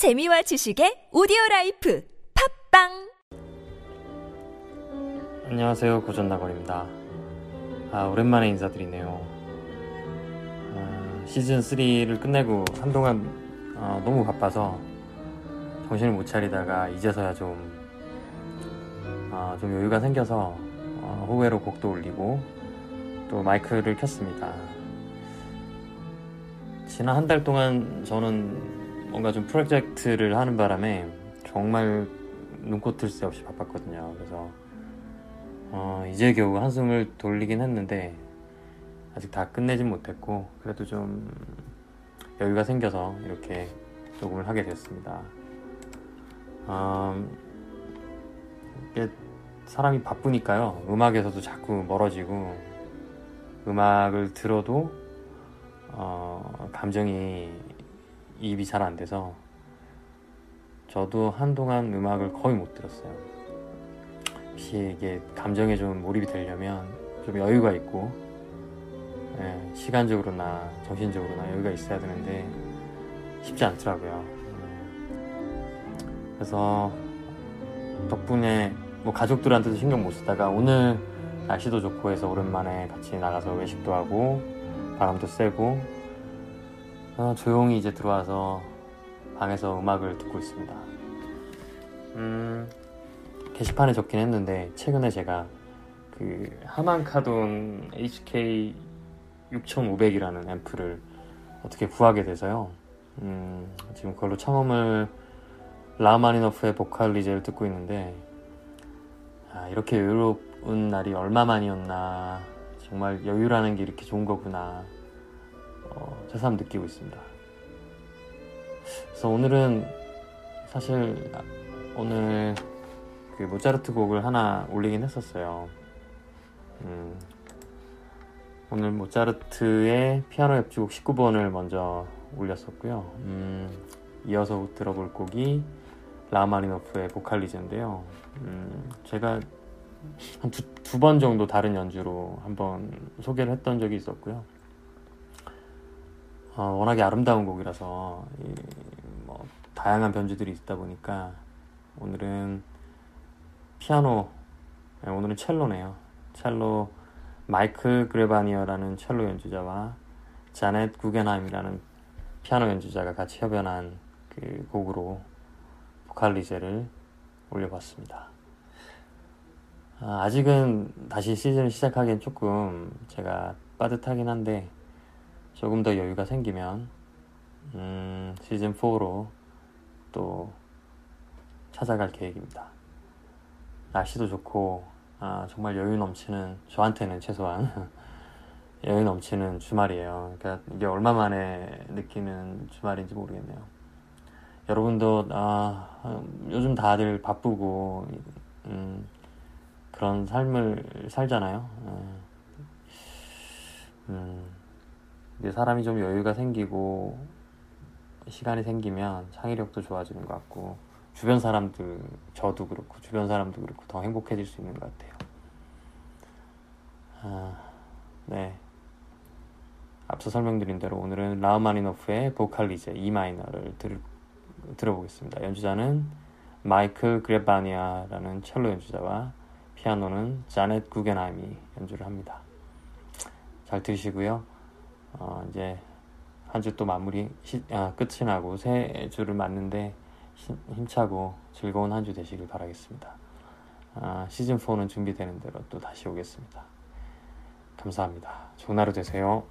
재미와 지식의 오디오 라이프 팟빵! 안녕하세요. 고전나걸입니다. 아 오랜만에 인사드리네요. 아, 시즌 3를 끝내고 한동안 아, 너무 바빠서 정신을 못 차리다가 이제서야 좀, 아, 좀 여유가 생겨서 어, 호외로 곡도 올리고 또 마이크를 켰습니다. 지난 한 달 동안 저는 뭔가 좀 프로젝트를 하는 바람에 정말 눈코 뜰 새 없이 바빴거든요 그래서 어, 이제 겨우 한숨을 돌리긴 했는데 아직 다 끝내진 못했고 그래도 좀 여유가 생겨서 이렇게 녹음을 하게 됐습니다. 음, 이게 사람이 바쁘니까요. 음악에서도 자꾸 멀어지고 음악을 들어도 어, 감정이 이입이 잘 안 돼서 저도 한동안 음악을 거의 못 들었어요. 이게 감정에 좀 몰입이 되려면 좀 여유가 있고 예, 시간적으로나 정신적으로나 여유가 있어야 되는데 쉽지 않더라고요. 음, 그래서 덕분에 뭐 가족들한테도 신경 못 쓰다가 오늘 날씨도 좋고 해서 오랜만에 같이 나가서 외식도 하고 바람도 쐬고 어, 조용히 이제 들어와서 방에서 음악을 듣고 있습니다. 음, 게시판에 적긴 했는데 최근에 제가 그 하만카돈 HK 6500이라는 앰프를 어떻게 구하게 돼서요. 음, 지금 그걸로 청음을 라마니노프의 보컬 리제를 듣고 있는데 아, 이렇게 여유로운 날이 얼마만이었나 정말 여유라는 게 이렇게 좋은 거구나 어, 새삼 느끼고 있습니다. 그래서 오늘은 사실 오늘 그 모차르트 곡을 하나 올리긴 했었어요. 음, 오늘 모차르트의 피아노 협주곡 19번을 먼저 올렸었고요. 음, 이어서 들어볼 곡이 라마리노프의 보컬리즈인데요. 음, 제가 한 두 번 정도 다른 연주로 한번 소개를 했던 적이 있었고요. 어, 워낙에 아름다운 곡이라서 이, 뭐, 다양한 변주들이 있다 보니까 오늘은 피아노, 네, 오늘은 첼로네요. 첼로 마이클 그레바니어라는 첼로 연주자와 자넷 구겐하임이라는 피아노 연주자가 같이 협연한 그 곡으로 보컬리제를 올려봤습니다. 아, 아직은 다시 시즌을 시작하기엔 조금 제가 빠듯하긴 한데 조금 더 여유가 생기면 음, 시즌 4로 또 찾아갈 계획입니다. 날씨도 좋고 아, 정말 여유 넘치는 저한테는 최소한 여유 넘치는 주말이에요. 그러니까 이게 얼마 만에 느끼는 주말인지 모르겠네요. 여러분도 아, 요즘 다들 바쁘고 음, 그런 삶을 살잖아요. 음, 이제 사람이 좀 여유가 생기고 시간이 생기면 창의력도 좋아지는 것 같고 주변 사람들, 저도 그렇고, 주변 사람도 그렇고, 더 행복해질 수 있는 것 같아요. 아, 네. 앞서 설명드린 대로 오늘은 라우마니노프의 보컬리제 E 마이너를 들, 들어보겠습니다. 연주자는 마이클 그레바니아라는 첼로 연주자와 피아노는 자넷 구겐하임이 연주를 합니다. 잘 들으시고요. 어, 이제 한 주 또 마무리 시, 아, 끝이 나고 새 주를 맞는데 힘차고 즐거운 한 주 되시길 바라겠습니다. 아, 시즌 4는 준비되는 대로 또 다시 오겠습니다. 감사합니다. 좋은 하루 되세요.